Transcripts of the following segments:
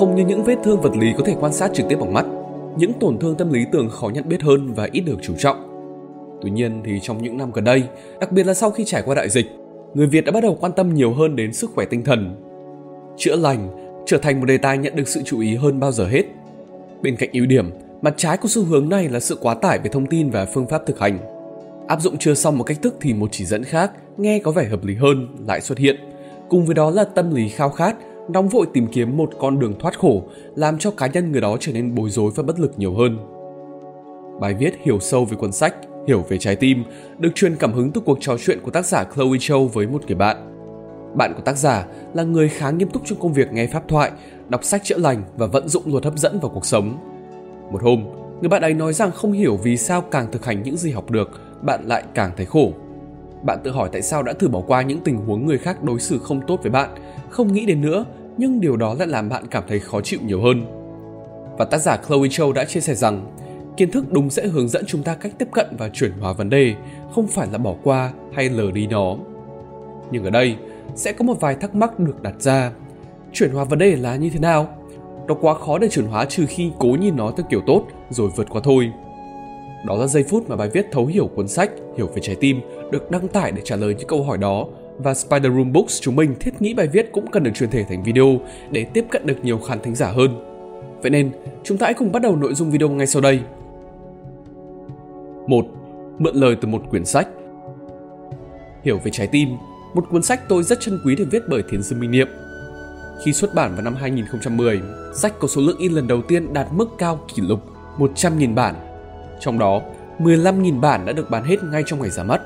Không như những vết thương vật lý có thể quan sát trực tiếp bằng mắt, những tổn thương tâm lý tưởng khó nhận biết hơn và ít được chú trọng. Tuy nhiên thì trong những năm gần đây, đặc biệt là sau khi trải qua đại dịch, người Việt đã bắt đầu quan tâm nhiều hơn đến sức khỏe tinh thần. Chữa lành trở thành một đề tài nhận được sự chú ý hơn bao giờ hết. Bên cạnh ưu điểm, mặt trái của xu hướng này là sự quá tải về thông tin và phương pháp thực hành. Áp dụng chưa xong một cách thức thì một chỉ dẫn khác nghe có vẻ hợp lý hơn lại xuất hiện. Cùng với đó là tâm lý khao khát, nóng vội tìm kiếm một con đường thoát khổ, làm cho cá nhân người đó trở nên bối rối và bất lực nhiều hơn. Bài viết hiểu sâu về cuốn sách Hiểu về trái tim được truyền cảm hứng từ cuộc trò chuyện của tác giả Chloe Châu với một người bạn. Bạn của tác giả là người khá nghiêm túc trong công việc nghe pháp thoại, đọc sách chữa lành và vận dụng luật hấp dẫn vào cuộc sống. Một hôm, người bạn ấy nói rằng không hiểu vì sao càng thực hành những gì học được, bạn lại càng thấy khổ. Bạn tự hỏi tại sao đã thử bỏ qua những tình huống người khác đối xử không tốt với bạn, không nghĩ đến nữa, nhưng điều đó lại làm bạn cảm thấy khó chịu nhiều hơn. Và tác giả Chloe Châu đã chia sẻ rằng, kiến thức đúng sẽ hướng dẫn chúng ta cách tiếp cận và chuyển hóa vấn đề, không phải là bỏ qua hay lờ đi nó. Nhưng ở đây, sẽ có một vài thắc mắc được đặt ra. Chuyển hóa vấn đề là như thế nào? Nó quá khó để chuyển hóa trừ khi cố nhìn nó theo kiểu tốt, rồi vượt qua thôi. Đó là giây phút mà bài viết thấu hiểu cuốn sách hiểu về trái tim được đăng tải để trả lời những câu hỏi đó và Spider Room Books chúng mình thiết nghĩ bài viết cũng cần được truyền thể thành video để tiếp cận được nhiều khán thính giả hơn. Vậy nên, chúng ta hãy cùng bắt đầu nội dung video ngay sau đây. 1. Mượn lời từ một quyển sách Hiểu về trái tim, một cuốn sách tôi rất trân quý được viết bởi Thiền sư Minh Niệm. Khi xuất bản vào năm 2010, sách có số lượng in lần đầu tiên đạt mức cao kỷ lục 100.000 bản. Trong đó, 15.000 bản đã được bán hết ngay trong ngày ra mắt.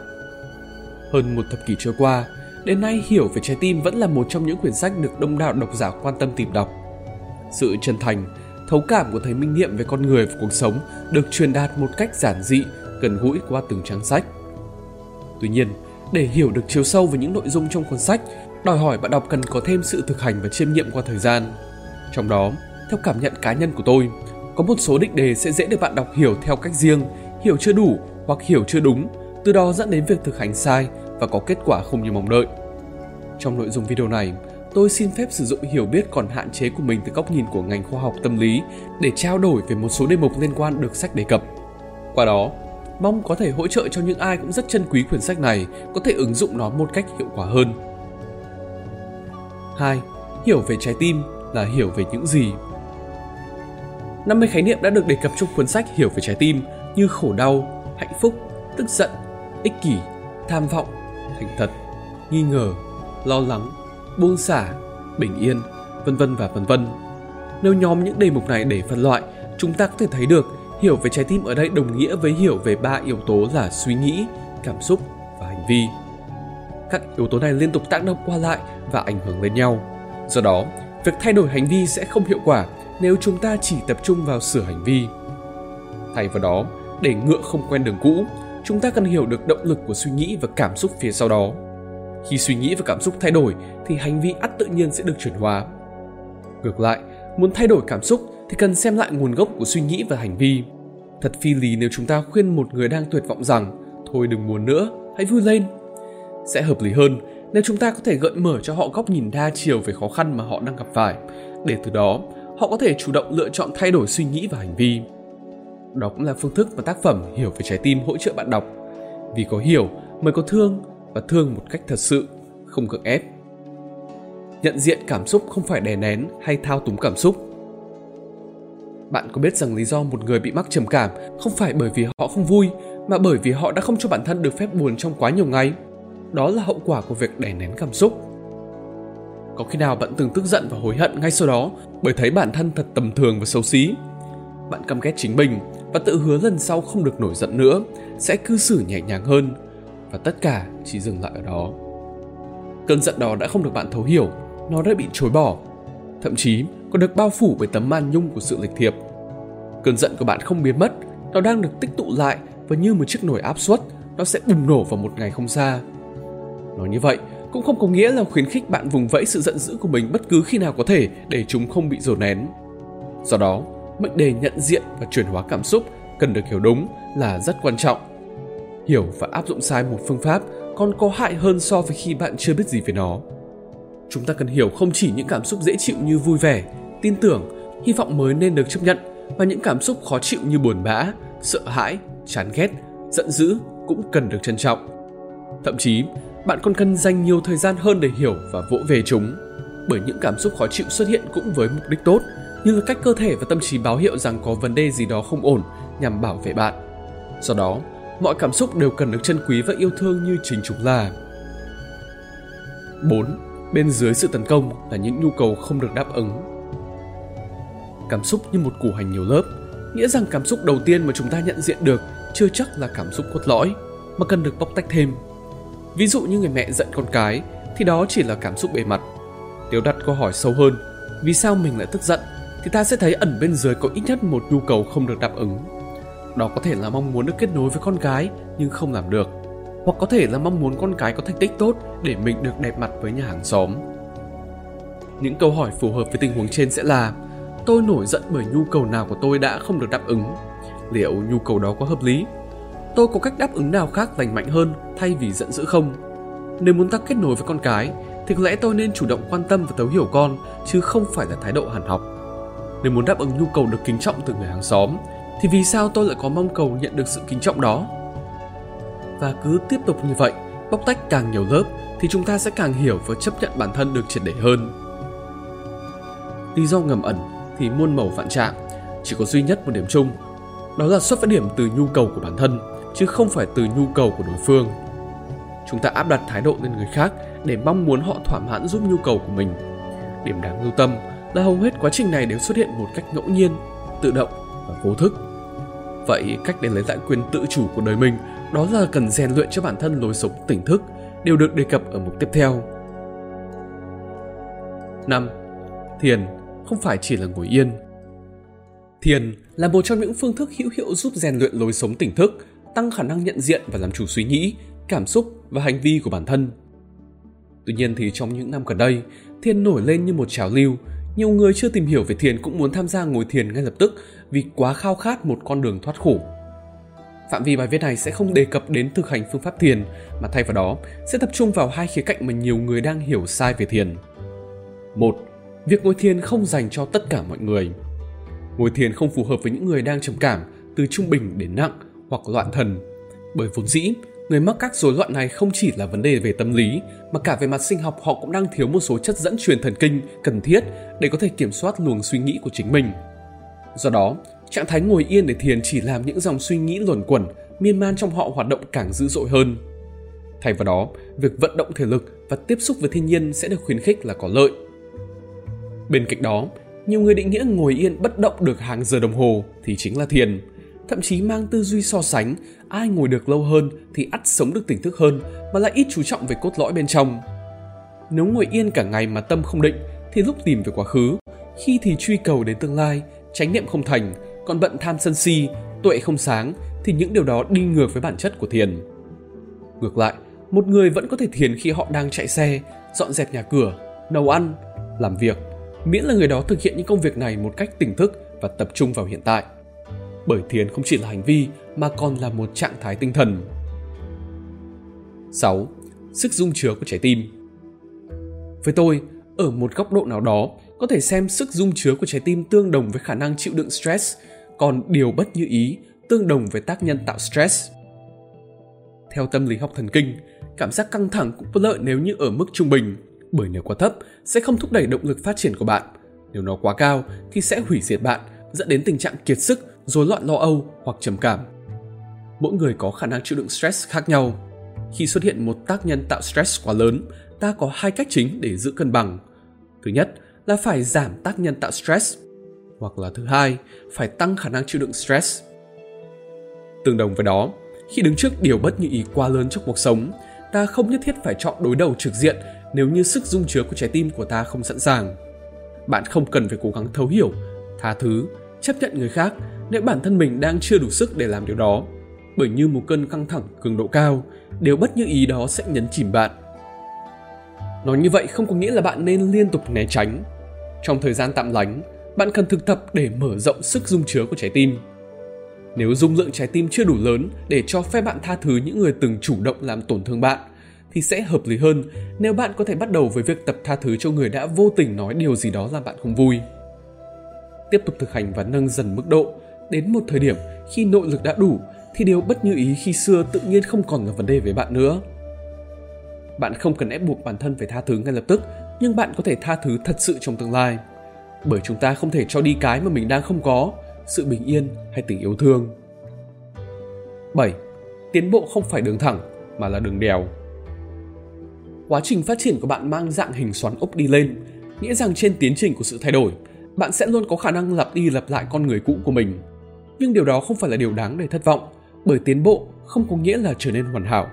Hơn một thập kỷ trôi qua, đến nay Hiểu về trái tim vẫn là một trong những quyển sách được đông đảo độc giả quan tâm tìm đọc. Sự chân thành, thấu cảm của thầy Minh Niệm về con người và cuộc sống được truyền đạt một cách giản dị gần gũi qua từng trang sách. Tuy nhiên, để hiểu được chiều sâu về những nội dung trong cuốn sách, đòi hỏi bạn đọc cần có thêm sự thực hành và chiêm nghiệm qua thời gian. Trong đó, theo cảm nhận cá nhân của tôi, có một số định đề sẽ dễ được bạn đọc hiểu theo cách riêng, hiểu chưa đủ hoặc hiểu chưa đúng, từ đó dẫn đến việc thực hành sai và có kết quả không như mong đợi. Trong nội dung video này, tôi xin phép sử dụng hiểu biết còn hạn chế của mình từ góc nhìn của ngành khoa học tâm lý để trao đổi về một số đề mục liên quan được sách đề cập. Qua đó, mong có thể hỗ trợ cho những ai cũng rất chân quý quyển sách này có thể ứng dụng nó một cách hiệu quả hơn. 2. Hiểu về trái tim là hiểu về những gì. 50 khái niệm đã được đề cập trong cuốn sách Hiểu về trái tim như khổ đau, hạnh phúc, tức giận, ích kỷ, tham vọng, thành thật, nghi ngờ, lo lắng, buông xả, bình yên, vân vân và vân vân. Nếu nhóm những đề mục này để phân loại, chúng ta có thể thấy được Hiểu về trái tim ở đây đồng nghĩa với hiểu về ba yếu tố là suy nghĩ, cảm xúc và hành vi. Các yếu tố này liên tục tác động qua lại và ảnh hưởng lên nhau. Do đó, việc thay đổi hành vi sẽ không hiệu quả nếu chúng ta chỉ tập trung vào sửa hành vi. Thay vào đó, để ngựa không quen đường cũ, chúng ta cần hiểu được động lực của suy nghĩ và cảm xúc phía sau đó. Khi suy nghĩ và cảm xúc thay đổi thì hành vi ắt tự nhiên sẽ được chuyển hóa. Ngược lại, muốn thay đổi cảm xúc thì cần xem lại nguồn gốc của suy nghĩ và hành vi. Thật phi lý nếu chúng ta khuyên một người đang tuyệt vọng rằng thôi đừng buồn nữa, hãy vui lên. Sẽ hợp lý hơn nếu chúng ta có thể gợi mở cho họ góc nhìn đa chiều về khó khăn mà họ đang gặp phải, để từ đó họ có thể chủ động lựa chọn thay đổi suy nghĩ và hành vi. Đó cũng là phương thức và tác phẩm Hiểu về trái tim hỗ trợ bạn đọc. Vì có hiểu mới có thương và thương một cách thật sự, không gượng ép. Nhận diện cảm xúc không phải đè nén hay thao túng cảm xúc bạn có biết rằng lý do một người bị mắc trầm cảm không phải bởi vì họ không vui, mà bởi vì họ đã không cho bản thân được phép buồn trong quá nhiều ngày? Đó là hậu quả của việc đè nén cảm xúc. Có khi nào bạn từng tức giận và hối hận ngay sau đó bởi thấy bản thân thật tầm thường và xấu xí? Bạn căm ghét chính mình và tự hứa lần sau không được nổi giận nữa, sẽ cư xử nhẹ nhàng hơn và tất cả chỉ dừng lại ở đó. Cơn giận đó đã không được bạn thấu hiểu, nó đã bị chối bỏ. Thậm chí còn được bao phủ bởi tấm màn nhung của sự lịch thiệp. Cơn giận của bạn không biến mất, nó đang được tích tụ lại và như một chiếc nồi áp suất, nó sẽ bùng nổ vào một ngày không xa. Nói như vậy, cũng không có nghĩa là khuyến khích bạn vùng vẫy sự giận dữ của mình bất cứ khi nào có thể để chúng không bị dồn nén. Do đó, mệnh đề nhận diện và chuyển hóa cảm xúc cần được hiểu đúng là rất quan trọng. Hiểu và áp dụng sai một phương pháp còn có hại hơn so với khi bạn chưa biết gì về nó. Chúng ta cần hiểu không chỉ những cảm xúc dễ chịu như vui vẻ, tin tưởng, hy vọng mới nên được chấp nhận và những cảm xúc khó chịu như buồn bã, sợ hãi, chán ghét, giận dữ cũng cần được trân trọng. Thậm chí, bạn còn cần dành nhiều thời gian hơn để hiểu và vỗ về chúng, bởi những cảm xúc khó chịu xuất hiện cũng với mục đích tốt, như là cách cơ thể và tâm trí báo hiệu rằng có vấn đề gì đó không ổn nhằm bảo vệ bạn. Do đó, mọi cảm xúc đều cần được trân quý và yêu thương như chính chúng là. 4. Bên dưới sự tấn công là những nhu cầu không được đáp ứng. Cảm xúc như một củ hành nhiều lớp, nghĩa rằng cảm xúc đầu tiên mà chúng ta nhận diện được chưa chắc là cảm xúc cốt lõi, mà cần được bóc tách thêm. Ví dụ như người mẹ giận con cái thì đó chỉ là cảm xúc bề mặt. Nếu đặt câu hỏi sâu hơn, vì sao mình lại tức giận thì ta sẽ thấy ẩn bên dưới có ít nhất một nhu cầu không được đáp ứng. Đó có thể là mong muốn được kết nối với con gái nhưng không làm được, hoặc có thể là mong muốn con cái có thành tích tốt để mình được đẹp mặt với nhà hàng xóm. Những câu hỏi phù hợp với tình huống trên sẽ là tôi nổi giận bởi nhu cầu nào của tôi đã không được đáp ứng? Liệu nhu cầu đó có hợp lý? Tôi có cách đáp ứng nào khác lành mạnh hơn thay vì giận dữ không? Nếu muốn ta kết nối với con cái thì có lẽ tôi nên chủ động quan tâm và thấu hiểu con chứ không phải là thái độ hàn học nếu muốn đáp ứng nhu cầu được kính trọng từ người hàng xóm, thì vì sao tôi lại có mong cầu nhận được sự kính trọng đó? Và cứ tiếp tục như vậy, bóc tách càng nhiều lớp, thì chúng ta sẽ càng hiểu và chấp nhận bản thân được triệt để hơn. Lý do ngầm ẩn thì muôn màu vạn trạng, chỉ có duy nhất một điểm chung, đó là xuất phát điểm từ nhu cầu của bản thân, chứ không phải từ nhu cầu của đối phương. Chúng ta áp đặt thái độ lên người khác để mong muốn họ thỏa mãn giúp nhu cầu của mình. Điểm đáng lưu tâm là hầu hết quá trình này đều xuất hiện một cách ngẫu nhiên tự động và vô thức vậy cách để lấy lại quyền tự chủ của đời mình đó là cần rèn luyện cho bản thân lối sống tỉnh thức đều được đề cập ở mục tiếp theo 5. Thiền không phải chỉ là ngồi yên Thiền là một trong những phương thức hữu hiệu giúp rèn luyện lối sống tỉnh thức, tăng khả năng nhận diện và làm chủ suy nghĩ, cảm xúc và hành vi của bản thân. Tuy nhiên thì trong những năm gần đây, thiền nổi lên như một trào lưu, nhiều người chưa tìm hiểu về thiền cũng muốn tham gia ngồi thiền ngay lập tức vì quá khao khát một con đường thoát khổ. Phạm vi bài viết này sẽ không đề cập đến thực hành phương pháp thiền, mà thay vào đó sẽ tập trung vào hai khía cạnh mà nhiều người đang hiểu sai về thiền. Một, việc ngồi thiền không dành cho tất cả mọi người. Ngồi thiền không phù hợp với những người đang trầm cảm từ trung bình đến nặng hoặc loạn thần. Bởi vốn dĩ, người mắc các rối loạn này không chỉ là vấn đề về tâm lý mà cả về mặt sinh học họ cũng đang thiếu một số chất dẫn truyền thần kinh cần thiết để có thể kiểm soát luồng suy nghĩ của chính mình. Do đó, trạng thái ngồi yên để thiền chỉ làm những dòng suy nghĩ luẩn quẩn, miên man trong họ hoạt động càng dữ dội hơn. Thay vào đó, việc vận động thể lực và tiếp xúc với thiên nhiên sẽ được khuyến khích là có lợi. Bên cạnh đó, nhiều người định nghĩa ngồi yên bất động được hàng giờ đồng hồ thì chính là thiền. Thậm chí mang tư duy so sánh, ai ngồi được lâu hơn thì ắt sống được tỉnh thức hơn mà lại ít chú trọng về cốt lõi bên trong. Nếu ngồi yên cả ngày mà tâm không định thì lúc tìm về quá khứ, khi thì truy cầu đến tương lai, tránh niệm không thành, còn bận tham sân si, tuệ không sáng thì những điều đó đi ngược với bản chất của thiền. Ngược lại, một người vẫn có thể thiền khi họ đang chạy xe, dọn dẹp nhà cửa, nấu ăn, làm việc miễn là người đó thực hiện những công việc này một cách tỉnh thức và tập trung vào hiện tại. Bởi thiền không chỉ là hành vi mà còn là một trạng thái tinh thần. 6. Sức dung chứa của trái tim Với tôi, ở một góc độ nào đó, có thể xem sức dung chứa của trái tim tương đồng với khả năng chịu đựng stress, còn điều bất như ý tương đồng với tác nhân tạo stress. Theo tâm lý học thần kinh, cảm giác căng thẳng cũng có lợi nếu như ở mức trung bình, bởi nếu quá thấp sẽ không thúc đẩy động lực phát triển của bạn. Nếu nó quá cao thì sẽ hủy diệt bạn, dẫn đến tình trạng kiệt sức, rối loạn lo âu hoặc trầm cảm. Mỗi người có khả năng chịu đựng stress khác nhau. Khi xuất hiện một tác nhân tạo stress quá lớn, ta có hai cách chính để giữ cân bằng. Thứ nhất là phải giảm tác nhân tạo stress, hoặc là thứ hai, phải tăng khả năng chịu đựng stress. Tương đồng với đó, khi đứng trước điều bất như ý quá lớn trong cuộc sống, ta không nhất thiết phải chọn đối đầu trực diện nếu như sức dung chứa của trái tim của ta không sẵn sàng. Bạn không cần phải cố gắng thấu hiểu, tha thứ, chấp nhận người khác nếu bản thân mình đang chưa đủ sức để làm điều đó. Bởi như một cơn căng thẳng cường độ cao, điều bất như ý đó sẽ nhấn chìm bạn. Nói như vậy không có nghĩa là bạn nên liên tục né tránh. Trong thời gian tạm lánh, bạn cần thực tập để mở rộng sức dung chứa của trái tim. Nếu dung lượng trái tim chưa đủ lớn để cho phép bạn tha thứ những người từng chủ động làm tổn thương bạn, thì sẽ hợp lý hơn nếu bạn có thể bắt đầu với việc tập tha thứ cho người đã vô tình nói điều gì đó làm bạn không vui. tiếp tục thực hành và nâng dần mức độ đến một thời điểm khi nội lực đã đủ thì điều bất như ý khi xưa tự nhiên không còn là vấn đề với bạn nữa bạn không cần ép buộc bản thân phải tha thứ ngay lập tức nhưng bạn có thể tha thứ thật sự trong tương lai bởi chúng ta không thể cho đi cái mà mình đang không có sự bình yên hay tình yêu thương 7. Tiến bộ không phải đường thẳng mà là đường đèo. Quá trình phát triển của bạn mang dạng hình xoắn ốc đi lên, nghĩa rằng trên tiến trình của sự thay đổi, bạn sẽ luôn có khả năng lặp đi lặp lại con người cũ của mình. Nhưng điều đó không phải là điều đáng để thất vọng, bởi tiến bộ không có nghĩa là trở nên hoàn hảo.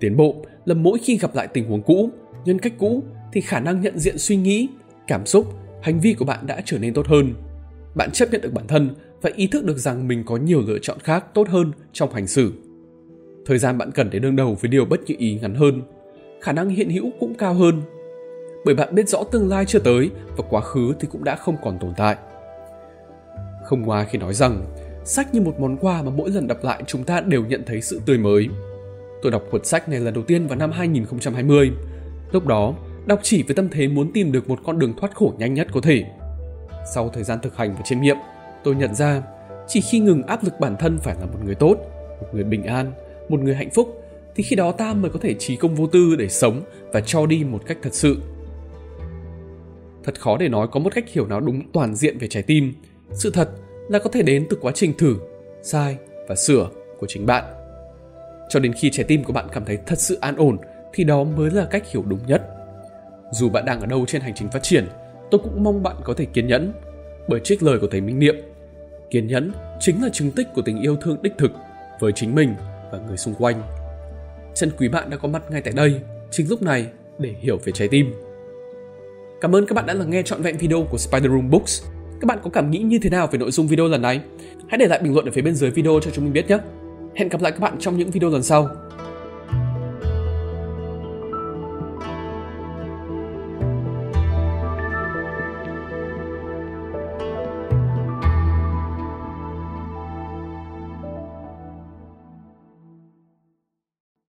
Tiến bộ là mỗi khi gặp lại tình huống cũ, nhân cách cũ thì khả năng nhận diện suy nghĩ, cảm xúc, hành vi của bạn đã trở nên tốt hơn. Bạn chấp nhận được bản thân và ý thức được rằng mình có nhiều lựa chọn khác tốt hơn trong hành xử. Thời gian bạn cần để đương đầu với điều bất như ý ngắn hơn, khả năng hiện hữu cũng cao hơn. Bởi bạn biết rõ tương lai chưa tới và quá khứ thì cũng đã không còn tồn tại. Không ngoa khi nói rằng, sách như một món quà mà mỗi lần đọc lại chúng ta đều nhận thấy sự tươi mới. Tôi đọc cuốn sách này lần đầu tiên vào năm 2020. Lúc đó, đọc chỉ với tâm thế muốn tìm được một con đường thoát khổ nhanh nhất có thể. Sau thời gian thực hành và chiêm nghiệm, tôi nhận ra chỉ khi ngừng áp lực bản thân phải là một người tốt, một người bình an, một người hạnh phúc thì khi đó ta mới có thể trí công vô tư để sống và cho đi một cách thật sự. Thật khó để nói có một cách hiểu nào đúng toàn diện về trái tim. Sự thật là có thể đến từ quá trình thử, sai và sửa của chính bạn. Cho đến khi trái tim của bạn cảm thấy thật sự an ổn thì đó mới là cách hiểu đúng nhất. Dù bạn đang ở đâu trên hành trình phát triển, tôi cũng mong bạn có thể kiên nhẫn. Bởi trích lời của thầy Minh Niệm, kiên nhẫn chính là chứng tích của tình yêu thương đích thực với chính mình và người xung quanh. Chân quý bạn đã có mặt ngay tại đây, chính lúc này để hiểu về trái tim. Cảm ơn các bạn đã lắng nghe trọn vẹn video của Spider Room Books. Các bạn có cảm nghĩ như thế nào về nội dung video lần này? Hãy để lại bình luận ở phía bên dưới video cho chúng mình biết nhé. Hẹn gặp lại các bạn trong những video lần sau.